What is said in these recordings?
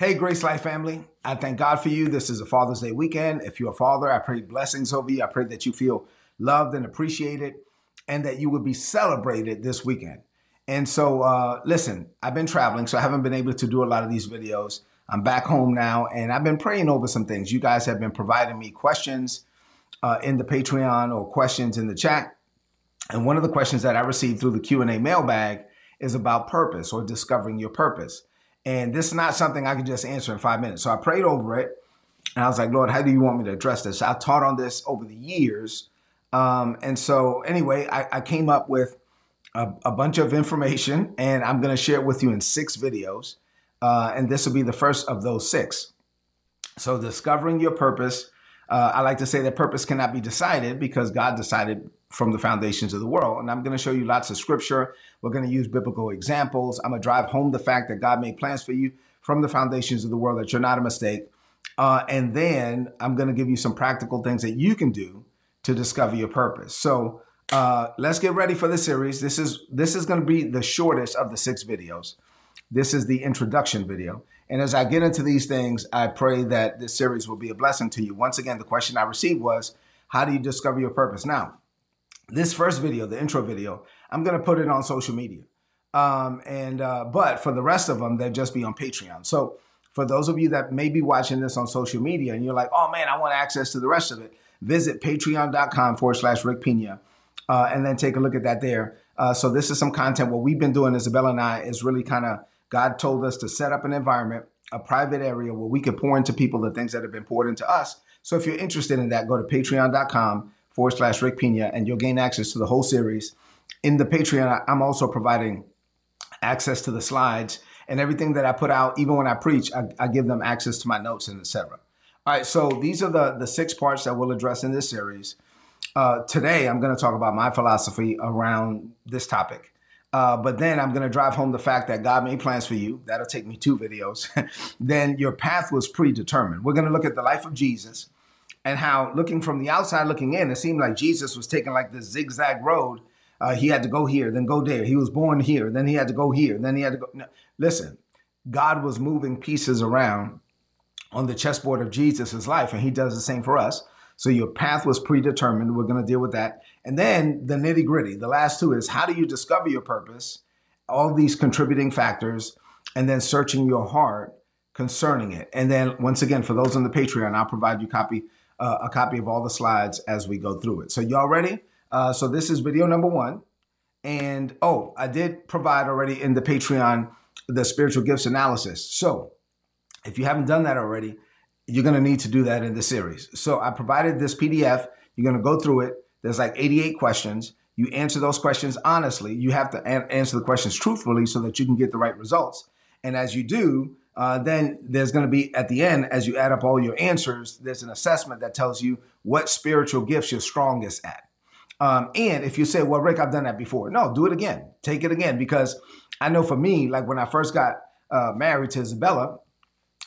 Hey, Grace Life family. I thank God for you. This is a Father's Day weekend. If you're a father, I pray blessings over you. I pray that you feel loved and appreciated and that you will be celebrated this weekend. And so, uh, listen, I've been traveling, so I haven't been able to do a lot of these videos. I'm back home now, and I've been praying over some things. You guys have been providing me questions uh, in the Patreon or questions in the chat. And one of the questions that I received through the Q&A mailbag is about purpose or discovering your purpose. And this is not something I could just answer in five minutes. So I prayed over it. And I was like, Lord, how do you want me to address this? I taught on this over the years. Um, and so, anyway, I, I came up with a, a, bunch of information and I'm going to share it with you in six videos. Uh, and this will be the first of those six. So, discovering your purpose. Uh, I like to say that purpose cannot be decided because God decided from the foundations of the world. And I'm going to show you lots of scripture. We're going to use biblical examples. I'm going to drive home the fact that God made plans for you from the foundations of the world, that you're not a mistake. Uh, and then I'm going to give you some practical things that you can do to discover your purpose. So uh, let's get ready for the series. This is this is going to be the shortest of the six videos. This is the introduction video. And as I get into these things, I pray that this series will be a blessing to you. Once again, the question I received was, how do you discover your purpose? Now, this first video, the intro video, I'm to put it on social media. Um, and uh, but for the rest of them, they'll just be on Patreon. So for those of you that may be watching this on social media and you're like, oh man, I want access to the rest of it, visit patreon.com forward slash Rick Pina uh, and then take a look at that there. Uh, so this is some content. What we've been doing, Isabella and I, is really kind of God told us to set up an environment, a private area where we could pour into people the things that have been poured into us. So if you're interested in that, go to patreon.com forward slash Rick Pina, and you'll gain access to the whole series. In the Patreon, I'm also providing access to the slides and everything that I put out, even when I preach, I, I give them access to my notes and etc. All right, so these are the, the six parts that we'll address in this series. Uh, today, I'm going to talk about my philosophy around this topic. Uh, but then I'm going to drive home the fact that God made plans for you. That'll take me two videos. then your path was predetermined. We're going to look at the life of Jesus and how looking from the outside looking in, it seemed like Jesus was taking like this zigzag road. Uh, he had to go here, then go there. He was born here, then he had to go here, then he had to go. No, listen, God was moving pieces around on the chessboard of Jesus's life, and he does the same for us. So your path was predetermined. We're going to deal with that. And then the nitty gritty, the last two is how do you discover your purpose, all these contributing factors, and then searching your heart concerning it. And then once again, for those on the Patreon, I'll provide you copy uh, a copy of all the slides as we go through it. So y'all ready? Uh, so this is video number one. And oh, I did provide already in the Patreon the spiritual gifts analysis. So if you haven't done that already, you're going to need to do that in the series. So I provided this PDF. You're going to go through it. There's like 88 questions. You answer those questions honestly. You have to an- answer the questions truthfully so that you can get the right results. And as you do, uh, then there's going to be at the end, as you add up all your answers, there's an assessment that tells you what spiritual gifts you're strongest at. Um, and if you say, well, Rick, I've done that before, no, do it again. Take it again. Because I know for me, like when I first got uh, married to Isabella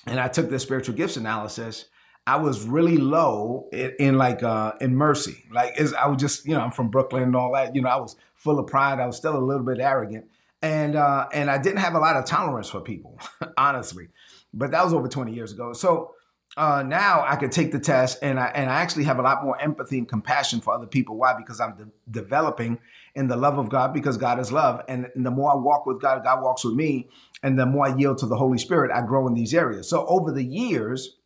and I took the spiritual gifts analysis, I was really low in, in like uh, in mercy. Like I was just, you know, I'm from Brooklyn and all that. You know, I was full of pride. I was still a little bit arrogant and uh, and I didn't have a lot of tolerance for people, honestly. But that was over 20 years ago. So uh, now I can take the test, and I and I actually have a lot more empathy and compassion for other people. Why? Because I'm de- developing in the love of God, because God is love, and, and the more I walk with God, God walks with me, and the more I yield to the Holy Spirit, I grow in these areas. So over the years,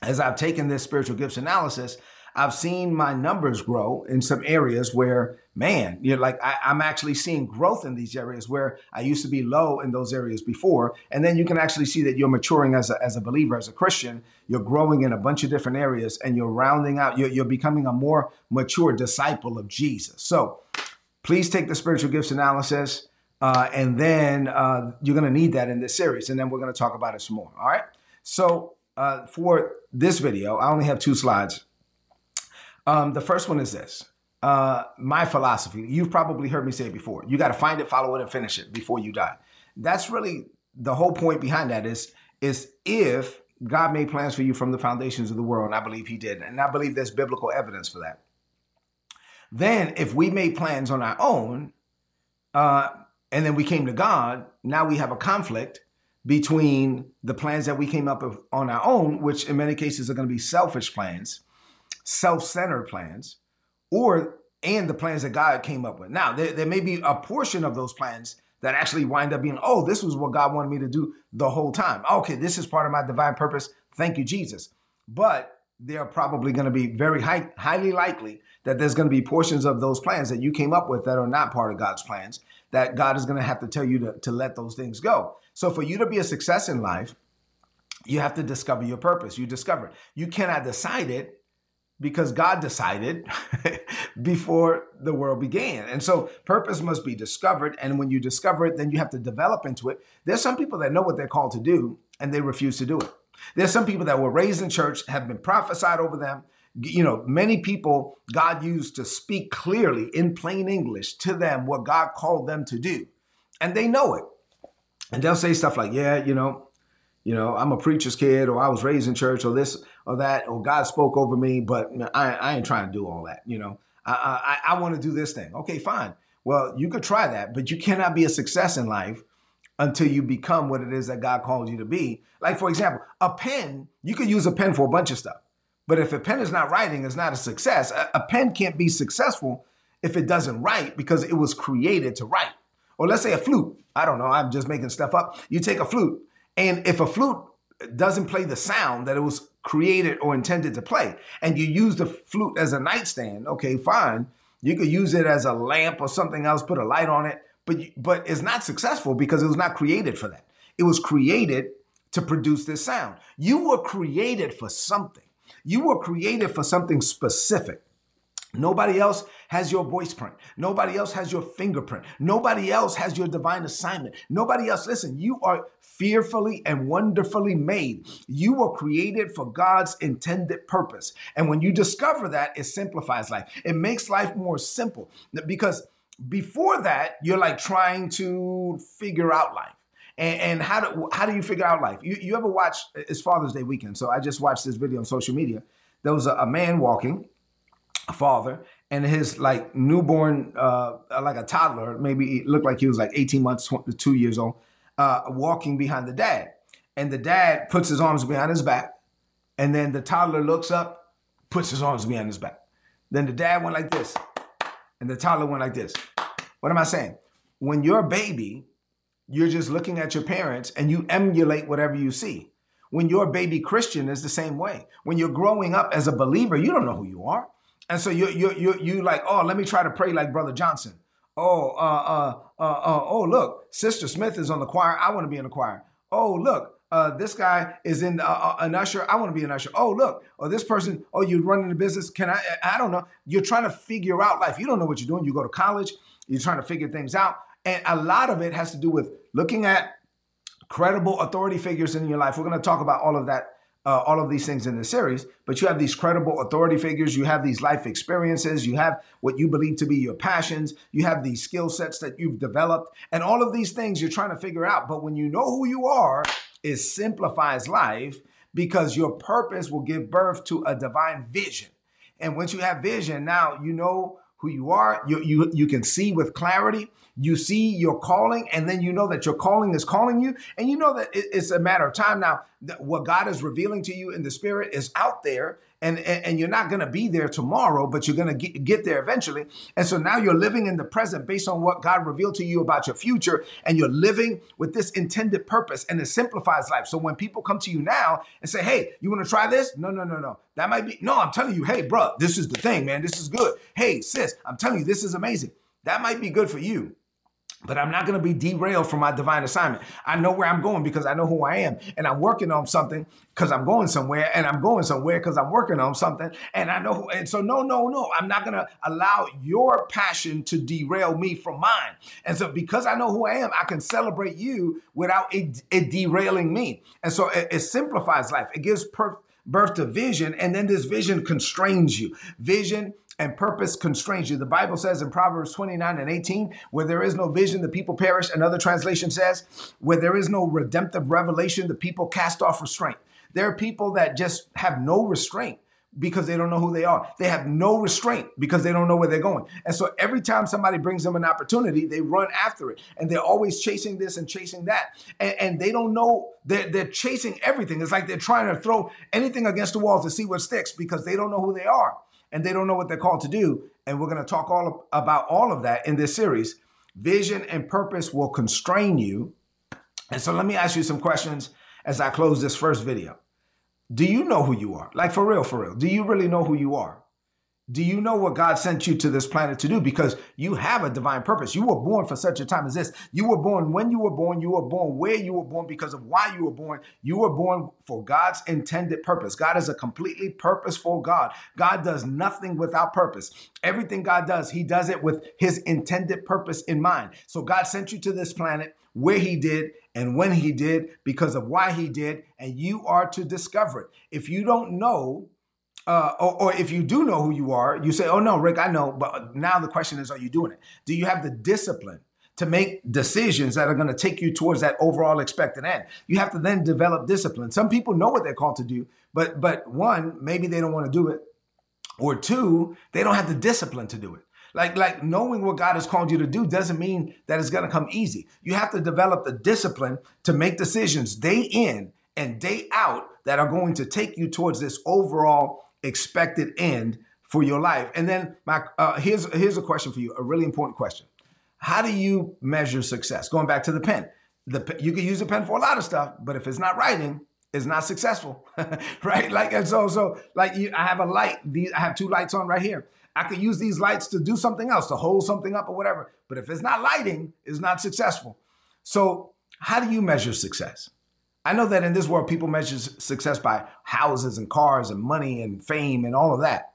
as I've taken this spiritual gifts analysis, I've seen my numbers grow in some areas where, man, you're like I, am actually seeing growth in these areas where I used to be low in those areas before. And then you can actually see that you're maturing as a, as a believer, as a Christian. You're growing in a bunch of different areas and you're rounding out, you're, you're becoming a more mature disciple of Jesus. So please take the spiritual gifts analysis. Uh, and then uh, you're going to need that in this series. And then we're going to talk about it some more. All right. So uh, for this video, I only have two slides. Um, the first one is this. Uh, my philosophy, you've probably heard me say it before. You got to find it, follow it, and finish it before you die. That's really the whole point behind that is, is if God made plans for you from the foundations of the world, and I believe he did, and I believe there's biblical evidence for that. Then if we made plans on our own, uh, and then we came to God, now we have a conflict, between the plans that we came up with on our own, which in many cases are going to be selfish plans, self-centered plans, or and the plans that God came up with. Now, there, there may be a portion of those plans that actually wind up being, oh, this was what God wanted me to do the whole time. Okay, this is part of my divine purpose. Thank you, Jesus. But they're probably going to be very high, highly likely that there's going to be portions of those plans that you came up with that are not part of God's plans, that God is going to have to tell you to, to let those things go. So for you to be a success in life, you have to discover your purpose. You discover it. You cannot decide it because God decided before the world began. And so purpose must be discovered. And when you discover it, then you have to develop into it. There's some people that know what they're called to do and they refuse to do it. There's some people that were raised in church, have been prophesied over them. You know, many people God used to speak clearly in plain English to them what God called them to do. And they know it. And they'll say stuff like, yeah, you know, you know, I'm a preacher's kid, or I was raised in church, or this or that, or God spoke over me, but I, I ain't trying to do all that. You know, I, I, I want to do this thing. Okay, fine. Well, you could try that, but you cannot be a success in life until you become what it is that God called you to be. Like, for example, a pen, you could use a pen for a bunch of stuff. But if a pen is not writing, it's not a success. A, a pen can't be successful if it doesn't write because it was created to write. Or let's say a flute. I don't know, I'm just making stuff up. You take a flute, and if a flute doesn't play the sound that it was created or intended to play, and you use the flute as a nightstand, okay, fine. You could use it as a lamp or something else, put a light on it, but but it's not successful because it was not created for that. It was created to produce this sound. You were created for something. You were created for something specific. Nobody else has your voice print. Nobody else has your fingerprint. Nobody else has your divine assignment. Nobody else. Listen, you are fearfully and wonderfully made. You were created for God's intended purpose. And when you discover that, it simplifies life. It makes life more simple because before that, you're like trying to figure out life. And, and, how do how do you figure out life? You, you ever watch? It's Father's Day weekend, so I just watched this video on social media. There was a, a man walking, father, and his like newborn, uh, like a toddler, maybe looked like he was like 18 months, two years old, uh, walking behind the dad. And the dad puts his arms behind his back, and then the toddler looks up, puts his arms behind his back. Then the dad went like this, and the toddler went like this. What am I saying? When you're a baby, you're just looking at your parents and you emulate whatever you see. When you're a baby Christian, is the same way. When you're growing up as a believer, you don't know who you are. And so you you you you like, oh, let me try to pray like Brother Johnson. Oh, uh, uh, uh, uh, oh, look, Sister Smith is on the choir. I want to be in the choir. Oh, look, uh, this guy is in uh, an usher. I want to be an usher. Oh, look, or oh, this person. Oh, you're running the business? Can I? I don't know. You're trying to figure out life. You don't know what you're doing. You go to college. You're trying to figure things out, and a lot of it has to do with looking at credible authority figures in your life. We're going to talk about all of that uh, all of these things in the series, but you have these credible authority figures, you have these life experiences, you have what you believe to be your passions, you have these skill sets that you've developed, and all of these things you're trying to figure out. But when you know who you are, it simplifies life because your purpose will give birth to a divine vision. And once you have vision, now you know who you are, you, you, you can see with clarity. You see your calling, and then you know that your calling is calling you, and you know that it's a matter of time. Now. What God is revealing to you in the spirit is out there, and, and, you're not going to be there tomorrow, but you're going to get, get there eventually. And so now you're living in the present based on what God revealed to you about your future, and you're living with this intended purpose, and it simplifies life. So when people come to you now and say, "Hey, you want to try this?" No, no, no, no. That might be no. I'm telling you, hey, bro, this is the thing, man. This is good. Hey, sis, I'm telling you, this is amazing. That might be good for you. But I'm not going to be derailed from my divine assignment. I know where I'm going because I know who I am. And I'm working on something because I'm going somewhere. And I'm going somewhere because I'm working on something. And I know. Who, and so, no, no, no. I'm not going to allow your passion to derail me from mine. And so, because I know who I am, I can celebrate you without it, it derailing me. And so, it, it simplifies life. It gives per- birth to vision. And then this vision constrains you. Vision and purpose constrains you. The Bible says in Proverbs 29 and 18, where there is no vision, the people perish. Another translation says, where there is no redemptive revelation, the people cast off restraint. There are people that just have no restraint. because they don't know who they are. They have no restraint because they don't know where they're going. And so every time somebody brings them an opportunity, they run after it. And they're always chasing this and chasing that. And, and they don't know, they're, they're chasing everything. It's like they're trying to throw anything against the wall to see what sticks because they don't know who they are and they don't know what they're called to do. And we're going to talk all about all of that in this series. Vision and purpose will constrain you. And so let me ask you some questions as I close this first video. Do you know who you are? Like for real, for real. Do you really know who you are? Do you know what God sent you to this planet to do? Because you have a divine purpose. You were born for such a time as this. You were born when you were born. You were born where you were born because of why you were born. You were born for God's intended purpose. God is a completely purposeful God. God does nothing without purpose. Everything God does, He does it with His intended purpose in mind. So God sent you to this planet where He did and when He did because of why He did, and you are to discover it. If you don't know, uh, or, or, if you do know who you are, you say, "Oh no, Rick, I know." But now the question is, are you doing it? Do you have the discipline to make decisions that are going to take you towards that overall expected end? You have to then develop discipline. Some people know what they're called to do, but but one, maybe they don't want to do it, or two, they don't have the discipline to do it. Like like knowing what God has called you to do doesn't mean that it's going to come easy. You have to develop the discipline to make decisions day in and day out that are going to take you towards this overall expected end for your life. And then my uh, here's here's a question for you, a really important question. How do you measure success? Going back to the pen, the you can use a pen for a lot of stuff, but if it's not writing, it's not successful, right? Like and so so like you, I have a light. These I have two lights on right here. I could use these lights to do something else, to hold something up or whatever. But if it's not lighting, it's not successful. So how do you measure success? I know that in this world, people measure success by houses and cars and money and fame and all of that.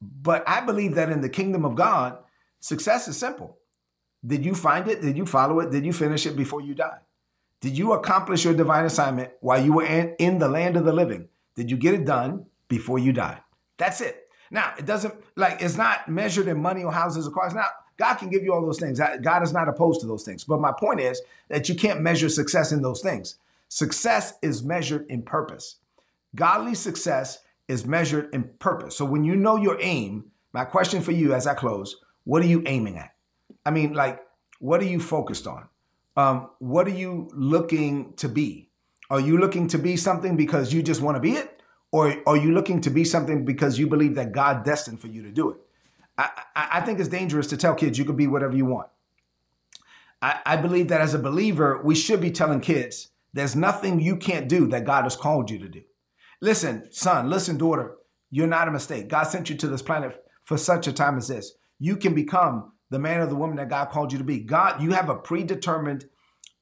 But I believe that in the kingdom of God, success is simple. Did you find it? Did you follow it? Did you finish it before you died? Did you accomplish your divine assignment while you were in the land of the living? Did you get it done before you died? That's it. Now, it doesn't like it's not measured in money or houses or cars. Now, God can give you all those things. God is not opposed to those things. But my point is that you can't measure success in those things. Success is measured in purpose. Godly success is measured in purpose. So when you know your aim, my question for you as I close, what are you aiming at? I mean, like, what are you focused on? Um, what are you looking to be? Are you looking to be something because you just want to be it? Or are you looking to be something because you believe that God destined for you to do it? I, I, I think it's dangerous to tell kids you can be whatever you want. I, I believe that as a believer, we should be telling kids there's nothing you can't do that God has called you to do. Listen, son, listen, daughter, you're not a mistake. God sent you to this planet for such a time as this. You can become the man or the woman that God called you to be. God, you have a predetermined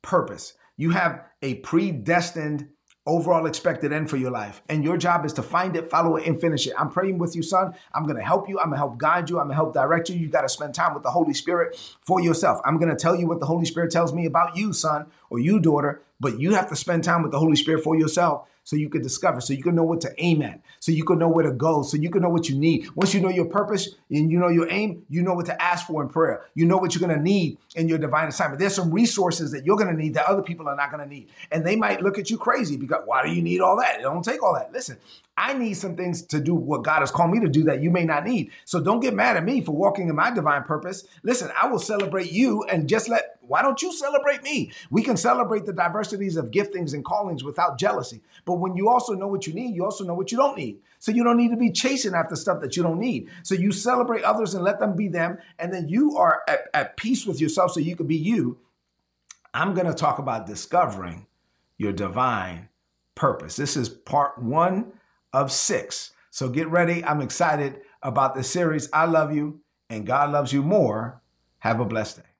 purpose. You have a predestined overall expected end for your life. And your job is to find it, follow it, and finish it. I'm praying with you, son. I'm going to help you. I'm going to help guide you. I'm going to help direct you. You got to spend time with the Holy Spirit for yourself. I'm going to tell you what the Holy Spirit tells me about you, son, or you, daughter, but you have to spend time with the Holy Spirit for yourself so you can discover, so you can know what to aim at, so you can know where to go, so you can know what you need. Once you know your purpose and you know your aim, you know what to ask for in prayer. You know what you're going to need in your divine assignment. There's some resources that you're going to need that other people are not going to need. And they might look at you crazy because why do you need all that? It don't take all that. Listen, I need some things to do what God has called me to do that you may not need. So don't get mad at me for walking in my divine purpose. Listen, I will celebrate you and just let, why don't you celebrate me? We can celebrate the diversities of giftings and callings without jealousy. But when you also know what you need, you also know what you don't need. So you don't need to be chasing after stuff that you don't need. So you celebrate others and let them be them. And then you are at, at peace with yourself so you can be you. I'm going to talk about discovering your divine purpose. This is part one of six. So get ready. I'm excited about the series. I love you and God loves you more. Have a blessed day.